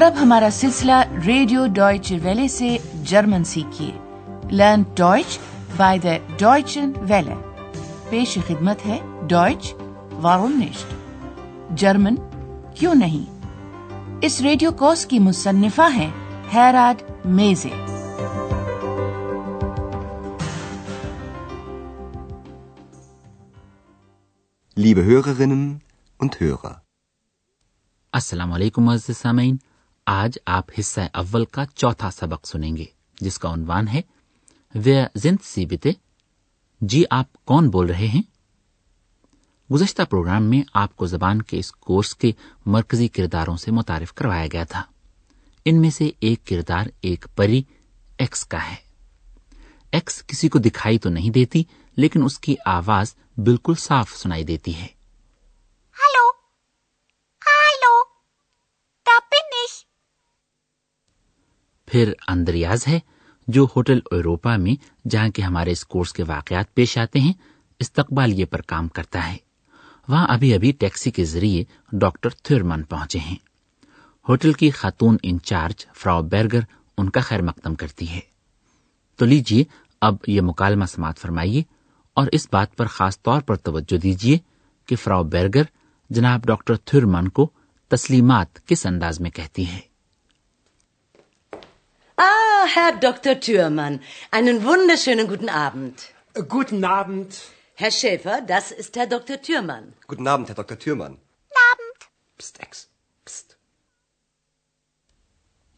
اور اب ہمارا سلسلہ ریڈیو ڈوائچ ویلے سے German سیکھیے۔ Learn Deutsch by the Deutsche Welle. پیش خدمت ہے ڈوائچ وارونشٹ جرمن کیوں نہیں؟ اس ریڈیو کوس کی مصنفہ ہیں Herod Meese. Liebe Hörerinnen und Hörer. السلام علیکم عزیز سامعین۔ آج آپ حصہ اول کا چوتھا سبق سنیں گے، جس کا عنوان ہے زند سی بتے جی آپ کون بول رہے ہیں؟ گزشتہ پروگرام میں آپ کو زبان کے اس کورس کے مرکزی کرداروں سے متعارف کروایا گیا تھا۔ ان میں سے ایک کردار ایک پری ایکس کا ہے۔ ایکس کسی کو دکھائی تو نہیں دیتی، لیکن اس کی آواز بالکل صاف سنائی دیتی ہے۔ پھر اندریاز ہے جو ہوٹل ایروپا میں جہاں کے ہمارے اس کورس کے واقعات پیش آتے ہیں، استقبال یہ پر کام کرتا ہے۔ وہاں ابھی ابھی ٹیکسی کے ذریعے ڈاکٹر تھرمن پہنچے ہیں۔ ہوٹل کی خاتون انچارج فراو بیرگر ان کا خیر مقدم کرتی ہے۔ تو لیجیے اب یہ مکالمہ سماعت فرمائیے اور اس بات پر خاص طور پر توجہ دیجیے کہ فراو بیرگر جناب ڈاکٹر تھرمن کو تسلیمات کس انداز میں کہتی ہے۔ Herr Dr. Thürmann, einen wunderschönen guten Abend. Äh, guten Abend. Herr Schäfer, das ist Herr Dr. Thürmann. Guten Abend, Herr Dr. Thürmann. Guten Abend. Psst, Ex. Psst.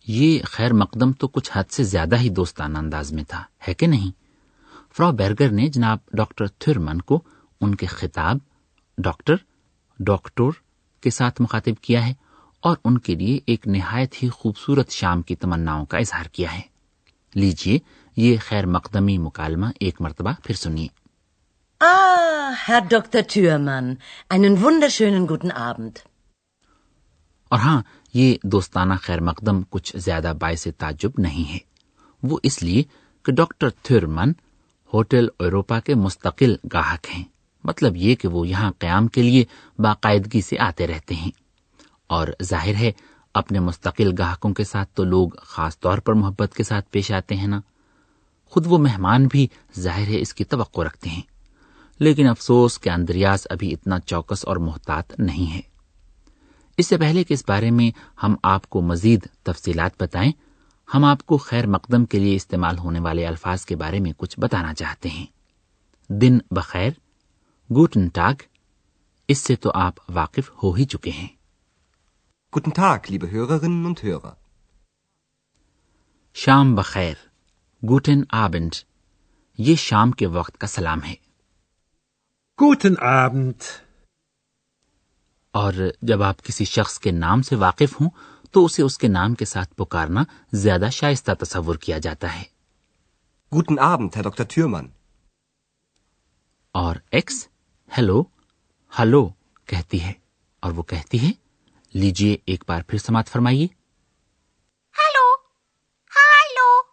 یہ خیر مقدم تو کچھ حد سے زیادہ ہی دوستانہ انداز میں تھا ہے کہ نہیں فرا برگر نے جناب ڈاکٹر تھرمن کو ان کے خطاب ڈاکٹر ڈاکٹر کے ساتھ مخاطب کیا ہے اور ان کے لیے ایک نہایت ہی خوبصورت شام کی تمناؤں کا اظہار کیا ہے لیجیے یہ خیر مقدمی مکالمہ ایک مرتبہ پھر سنیے۔ اور ہاں یہ دوستانہ خیر مقدم کچھ زیادہ باعث تعجب نہیں ہے۔ وہ اس لیے کہ ڈاکٹر تھیورمن ہوٹل ایروپا کے مستقل گاہک ہیں۔ مطلب یہ کہ وہ یہاں قیام کے لیے باقاعدگی سے آتے رہتے ہیں۔ اور ظاہر ہے اپنے مستقل گاہکوں کے ساتھ تو لوگ خاص طور پر محبت کے ساتھ پیش آتے ہیں نا۔ خود وہ مہمان بھی ظاہر ہے اس کی توقع رکھتے ہیں۔ لیکن افسوس کہ اندریاز ابھی اتنا چوکس اور محتاط نہیں ہے۔ اس سے پہلے کہ اس بارے میں ہم آپ کو مزید تفصیلات بتائیں، ہم آپ کو خیر مقدم کے لیے استعمال ہونے والے الفاظ کے بارے میں کچھ بتانا چاہتے ہیں۔ دن بخیر، گوٹن ٹاک، اس سے تو آپ واقف ہو ہی چکے ہیں۔ Guten Tag, liebe Hörerinnen und Hörer. شام بخیر گوٹن آبند یہ شام کے وقت کا سلام ہے گوٹن آبند اور جب آپ کسی شخص کے نام سے واقف ہوں تو اسے اس کے نام کے ساتھ پکارنا زیادہ شائستہ تصور کیا جاتا ہے گوٹن آبند ہے ڈاکٹر تھیومن اور ایکس ہیلو ہلو کہتی ہے اور وہ کہتی ہے لیجیے ایک بار پھر سماعت فرمائیے۔ ہلو ہلو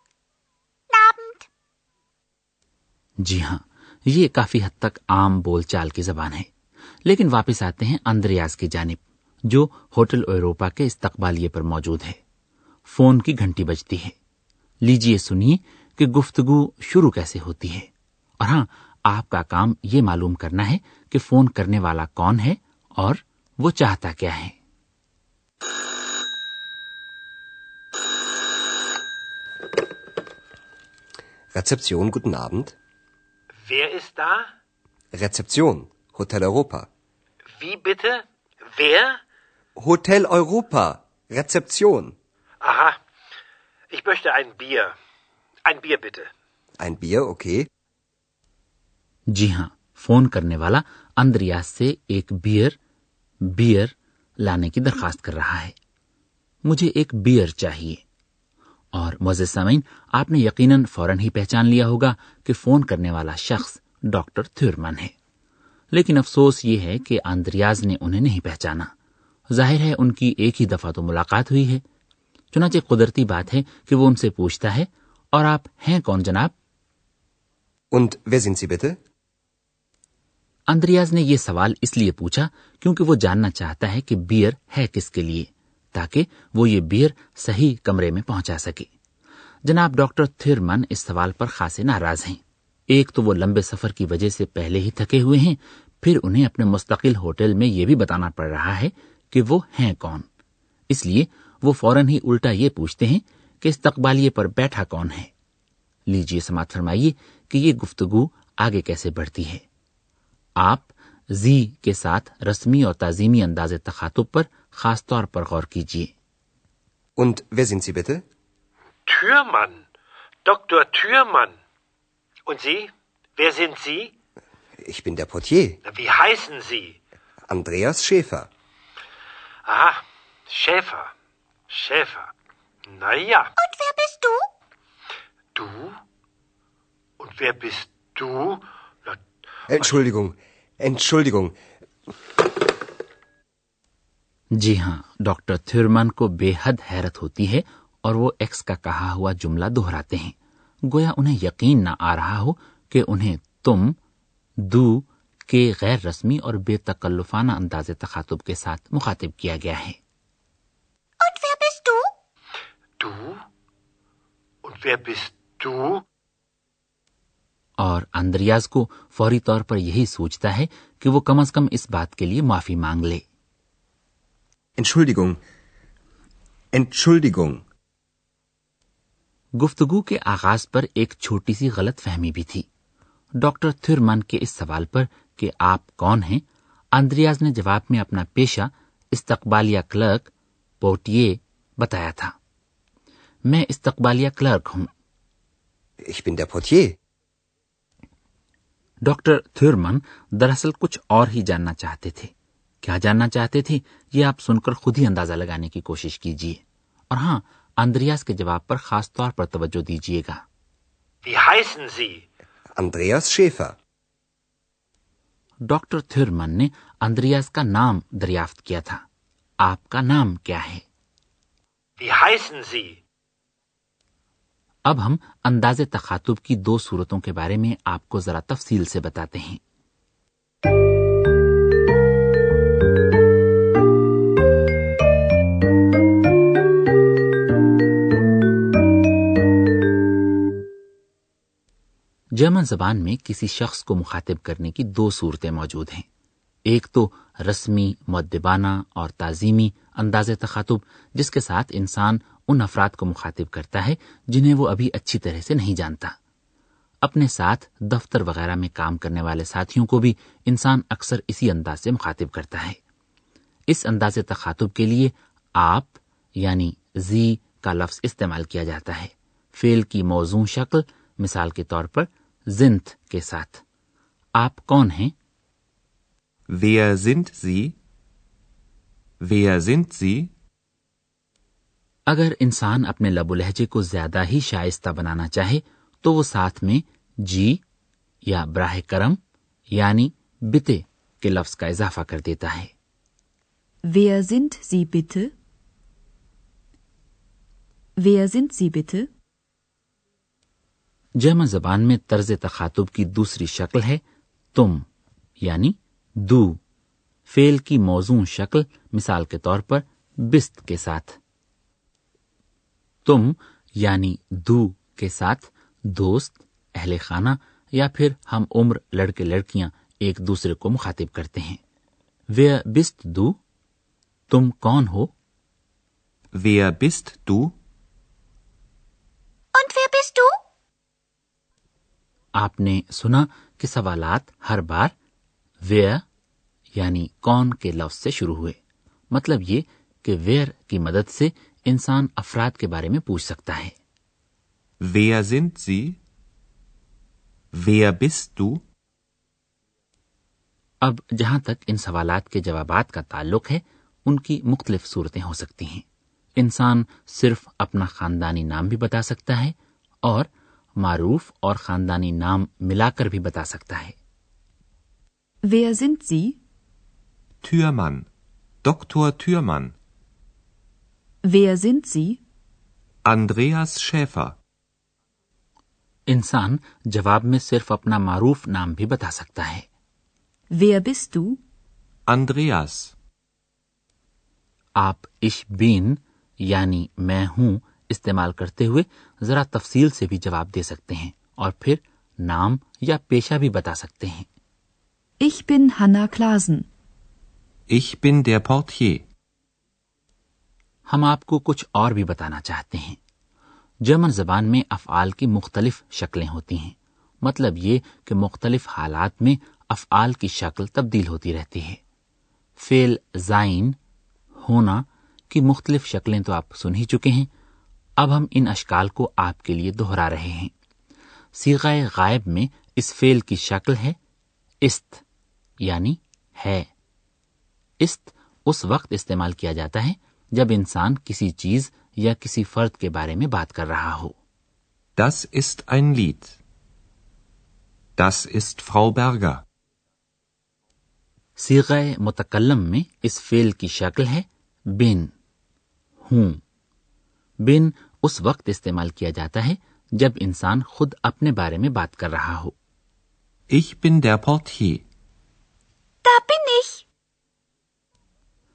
جی ہاں یہ کافی حد تک عام بول چال کی زبان ہے۔ لیکن واپس آتے ہیں اندریاز کی جانب جو ہوٹل ایروپا کے استقبالیے پر موجود ہے۔ فون کی گھنٹی بجتی ہے۔ لیجیے سنیے کہ گفتگو شروع کیسے ہوتی ہے۔ اور ہاں آپ کا کام یہ معلوم کرنا ہے کہ فون کرنے والا کون ہے اور وہ چاہتا کیا ہے۔ Rezeption, guten Abend. Wer ist da? Rezeption, Hotel Europa. Wie bitte? Wer? Hotel Europa, Rezeption. Aha, ich möchte ein Bier. Ein Bier bitte. Ein Bier, okay. جی ہاں فون کرنے والا اندریاز سے ایک بیئر بیئر لانے کی درخواست کر رہا ہے مجھے ایک بیئر چاہیے اور معزز سامعین آپ نے یقیناً فوراً ہی پہچان لیا ہوگا کہ فون کرنے والا شخص ڈاکٹر تھیورمن ہے۔ لیکن افسوس یہ ہے کہ آندریاز نے انہیں نہیں پہچانا۔ ظاہر ہے ان کی ایک ہی دفعہ تو ملاقات ہوئی ہے۔ چنانچہ قدرتی بات ہے کہ وہ ان سے پوچھتا ہے اور آپ ہیں کون جناب؟ اندریاز نے یہ سوال اس لیے پوچھا کیونکہ وہ جاننا چاہتا ہے کہ بیئر ہے کس کے لیے۔ تاکہ وہ یہ بیئر صحیح کمرے میں پہنچا سکے۔ جناب ڈاکٹر تھرمن اس سوال پر خاصے ناراض ہیں۔ ایک تو وہ لمبے سفر کی وجہ سے پہلے ہی تھکے ہوئے ہیں، پھر انہیں اپنے مستقل ہوٹل میں یہ بھی بتانا پڑ رہا ہے کہ وہ ہیں کون۔ اس لیے وہ فوراً ہی الٹا یہ پوچھتے ہیں کہ استقبالیے پر بیٹھا کون ہے۔ لیجیے سماعت فرمائیے کہ یہ گفتگو آگے کیسے بڑھتی ہے۔ آپ زی کے ساتھ رسمی اور تعظیمی انداز تخاطب پر خاص طور پر غور کیجیے Und wer sind Sie bitte? Türmann. Dr. Türmann. Und Sie? Wer sind Sie? Ich bin der Portier, Wie heißen Sie? Andreas Schäfer. Aha, Schäfer. Schäfer. Na ja. Und wer bist du? Du? Und wer bist du? Na, Entschuldigung, Entschuldigung. جی ہاں doctor Thurman کو بے حد حیرت ہوتی ہے اور وہ x کا کہا ہوا جملہ دہراتے ہیں گویا انہیں یقین نہ آ رہا ہو کہ انہیں تم دو کے غیر رسمی اور بے تکلفانہ انداز تخاطب کے ساتھ مخاطب کیا گیا ہے Und wer bist du? du? Und wer bist du? اور اندریاز کو فوری طور پر یہی سوچتا ہے کہ وہ کم از کم اس بات کے لیے معافی مانگ لے Entschuldigung. Entschuldigung. گفتگو کے آغاز پر ایک چھوٹی سی غلط فہمی بھی تھی ڈاکٹر تھرمن کے اس سوال پر کہ آپ کون ہیں اندریاز نے جواب میں اپنا پیشہ استقبالیہ کلرک پوٹیے بتایا تھا میں استقبالیہ کلرک ہوں Ich bin der Portier. Doctor Thurmann دراصل کچھ اور ہی جاننا چاہتے تھے۔ کیا جاننا چاہتے تھے؟ یہ آپ سن کر خود ہی اندازہ لگانے کی کوشش کیجیے اور ہاں اندریاز کے جواب پر خاص طور پر توجہ دیجیے گا. ڈاکٹر تھرمن نے اندریاز کا نام دریافت کیا تھا۔ آپ کا نام کیا ہے? اب ہم انداز تخاطب کی دو صورتوں کے بارے میں آپ کو ذرا تفصیل سے بتاتے ہیں۔ جرمن زبان میں کسی شخص کو مخاطب کرنے کی دو صورتیں موجود ہیں۔ ایک تو رسمی مدبانہ اور تعظیمی انداز تخاطب، جس کے ساتھ انسان ان افراد کو مخاطب کرتا ہے جنہیں وہ ابھی اچھی طرح سے نہیں جانتا۔ اپنے ساتھ دفتر وغیرہ میں کام کرنے والے ساتھیوں کو بھی انسان اکثر اسی انداز سے مخاطب کرتا ہے۔ اس انداز تخاطب کے لیے آپ یعنی زی کا لفظ استعمال کیا جاتا ہے۔ فیل کی موزوں شکل مثال کے طور پر زنت کے ساتھ۔ آپ کون ہیں؟ Wer sind Sie? Wer sind Sie? اگر انسان اپنے لب و لہجے کو زیادہ ہی شائستہ بنانا چاہے تو وہ ساتھ میں جی یا براہ کرم یعنی بتے کے لفظ کا اضافہ کر دیتا ہے Wer sind Sie bitte? Wer sind Sie bitte? German زبان میں طرز تخاطب کی دوسری شکل ہے تم یعنی دو فیل کی موزوں شکل مثال کے طور پر بست کے ساتھ تم یعنی دو کے ساتھ دوست اہل خانہ یا پھر ہم عمر لڑکے لڑکیاں ایک دوسرے کو مخاطب کرتے ہیں۔ وے بست دو؟ تم کون ہو؟ wer bist du? آپ نے سنا کہ سوالات ہر بار ویئر یعنی کون کے لفظ سے شروع ہوئے۔ مطلب یہ کہ ویئر کی مدد سے انسان افراد کے بارے میں پوچھ سکتا ہے Wer sind Sie? Wer bist du? اب جہاں تک ان سوالات کے جوابات کا تعلق ہے ان کی مختلف صورتیں ہو سکتی ہیں انسان صرف اپنا خاندانی نام بھی بتا سکتا ہے اور معروف اور خاندانی نام ملا کر بھی بتا سکتا ہے Wer sind Sie? Türmann. Dr. Türmann. Wer sind Sie? Andreas Schäfer انسان جواب میں صرف اپنا معروف نام بھی بتا سکتا ہے Wer bist du? Andreas. آپ اش بین یعنی میں ہوں استعمال کرتے ہوئے ذرا تفصیل سے بھی جواب دے سکتے ہیں اور پھر نام یا پیشہ بھی بتا سکتے ہیں Ich bin Hanna Klasen. Ich bin der Portier. ہم آپ کو کچھ اور بھی بتانا چاہتے ہیں۔ جرمن زبان میں افعال کی مختلف شکلیں ہوتی ہیں۔ مطلب یہ کہ مختلف حالات میں افعال کی شکل تبدیل ہوتی رہتی ہے۔ فیل زائن، ہونا کی مختلف شکلیں تو آپ سن ہی چکے ہیں۔ اب ہم ان اشکال کو آپ کے لیے دوہرا رہے ہیں۔ سیغائے غائب میں اس فیل کی شکل ہے است یعنی ہے۔ است اس وقت استعمال کیا جاتا ہے جب انسان کسی چیز یا کسی فرد کے بارے میں بات کر رہا ہو Das ist ein Lied. Das ist Frau Berger. سیغ متکلم میں اس فیل کی شکل ہے بن ہوں بن اس وقت استعمال کیا جاتا ہے جب انسان خود اپنے بارے میں بات کر رہا ہو Ich bin der Portier. Da bin ich.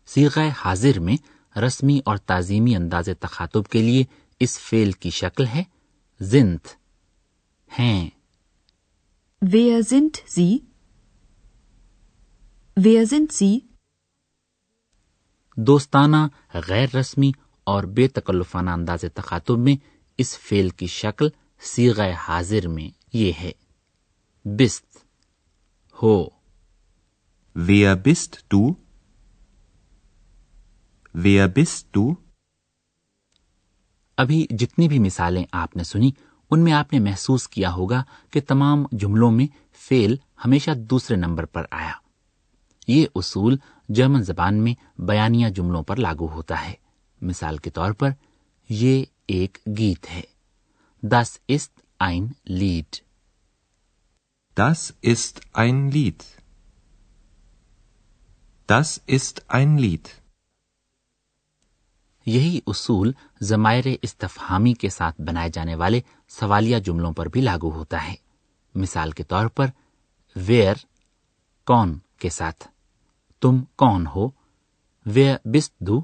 سیغ حاضر میں رسمی اور تعظیمی انداز تخاطب کے لیے اس فیل کی شکل ہے زنت۔ ہیں۔ سی دوستانہ غیر رسمی اور بے تکلفانہ انداز تخاطب میں اس فیل کی شکل سیغ حاضر میں یہ ہے۔ بست۔ ہو۔ ویئر بست ٹو ویئر bist ٹو ابھی جتنی بھی مثالیں آپ نے سنی ان میں آپ نے محسوس کیا ہوگا کہ تمام جملوں میں فیل ہمیشہ دوسرے نمبر پر آیا۔ یہ اصول جرمن زبان میں بیانیہ جملوں پر لاگو ہوتا ہے۔ مثال کے طور پر یہ ایک گیت ہے۔ دس است آئن لیڈ دس ist آئن لیڈ دس ist آئن لیڈ یہی اصول ضمائر استفہامی کے ساتھ بنائے جانے والے سوالیہ جملوں پر بھی لاگو ہوتا ہے۔ مثال کے طور پر، ویئر کون کے ساتھ؟ تم کون ہو؟ ویئر بست دو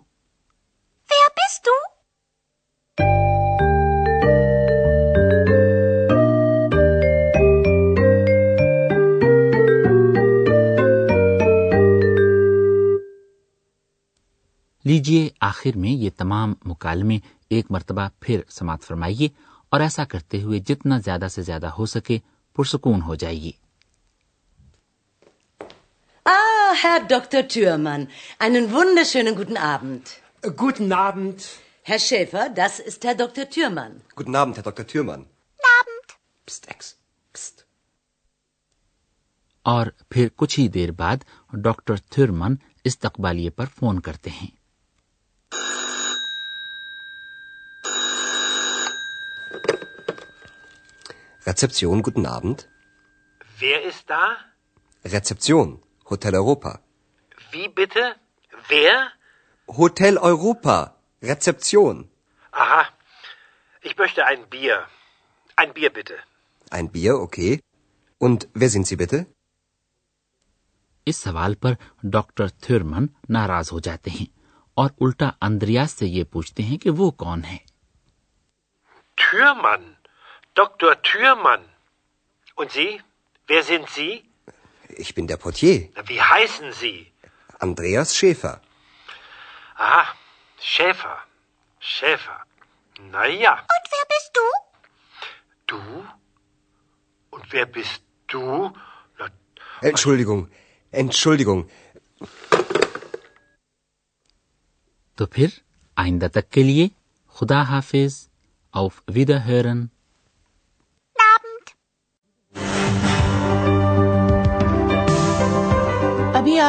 لیجیے آخر میں یہ تمام مکالمے ایک مرتبہ پھر سماعت فرمائیے اور ایسا کرتے ہوئے جتنا زیادہ سے زیادہ ہو سکے پرسکون ہو جائیے۔ اور پھر کچھ ہی دیر بعد ڈاکٹر تھرمن استقبالیے پر فون کرتے ہیں۔ Rezeption, guten Abend. Wer ist da? Rezeption, Hotel Europa. Wie bitte? Wer? Hotel Europa, Rezeption. Aha. Ich möchte ein Bier. Ein Bier bitte. Ein Bier, okay. Und wer sind Sie bitte? اس سوال پر doctor Thurman ناراض ہو جاتے ہیں اور الٹا Andreas سے یہ پوچھتے ہیں کہ وہ کون ہے Thurmann Dr. Thürmann. Und Sie? Wer sind Sie? Ich bin der Portier. Wie heißen Sie? Andreas Schäfer. Aha, Schäfer. Schäfer. Na ja. Und wer bist du? Du? Und wer bist du? Na, Entschuldigung, Entschuldigung. تو پھر آئندہ تک کے لیے خدا حافظ of ویدا ہرن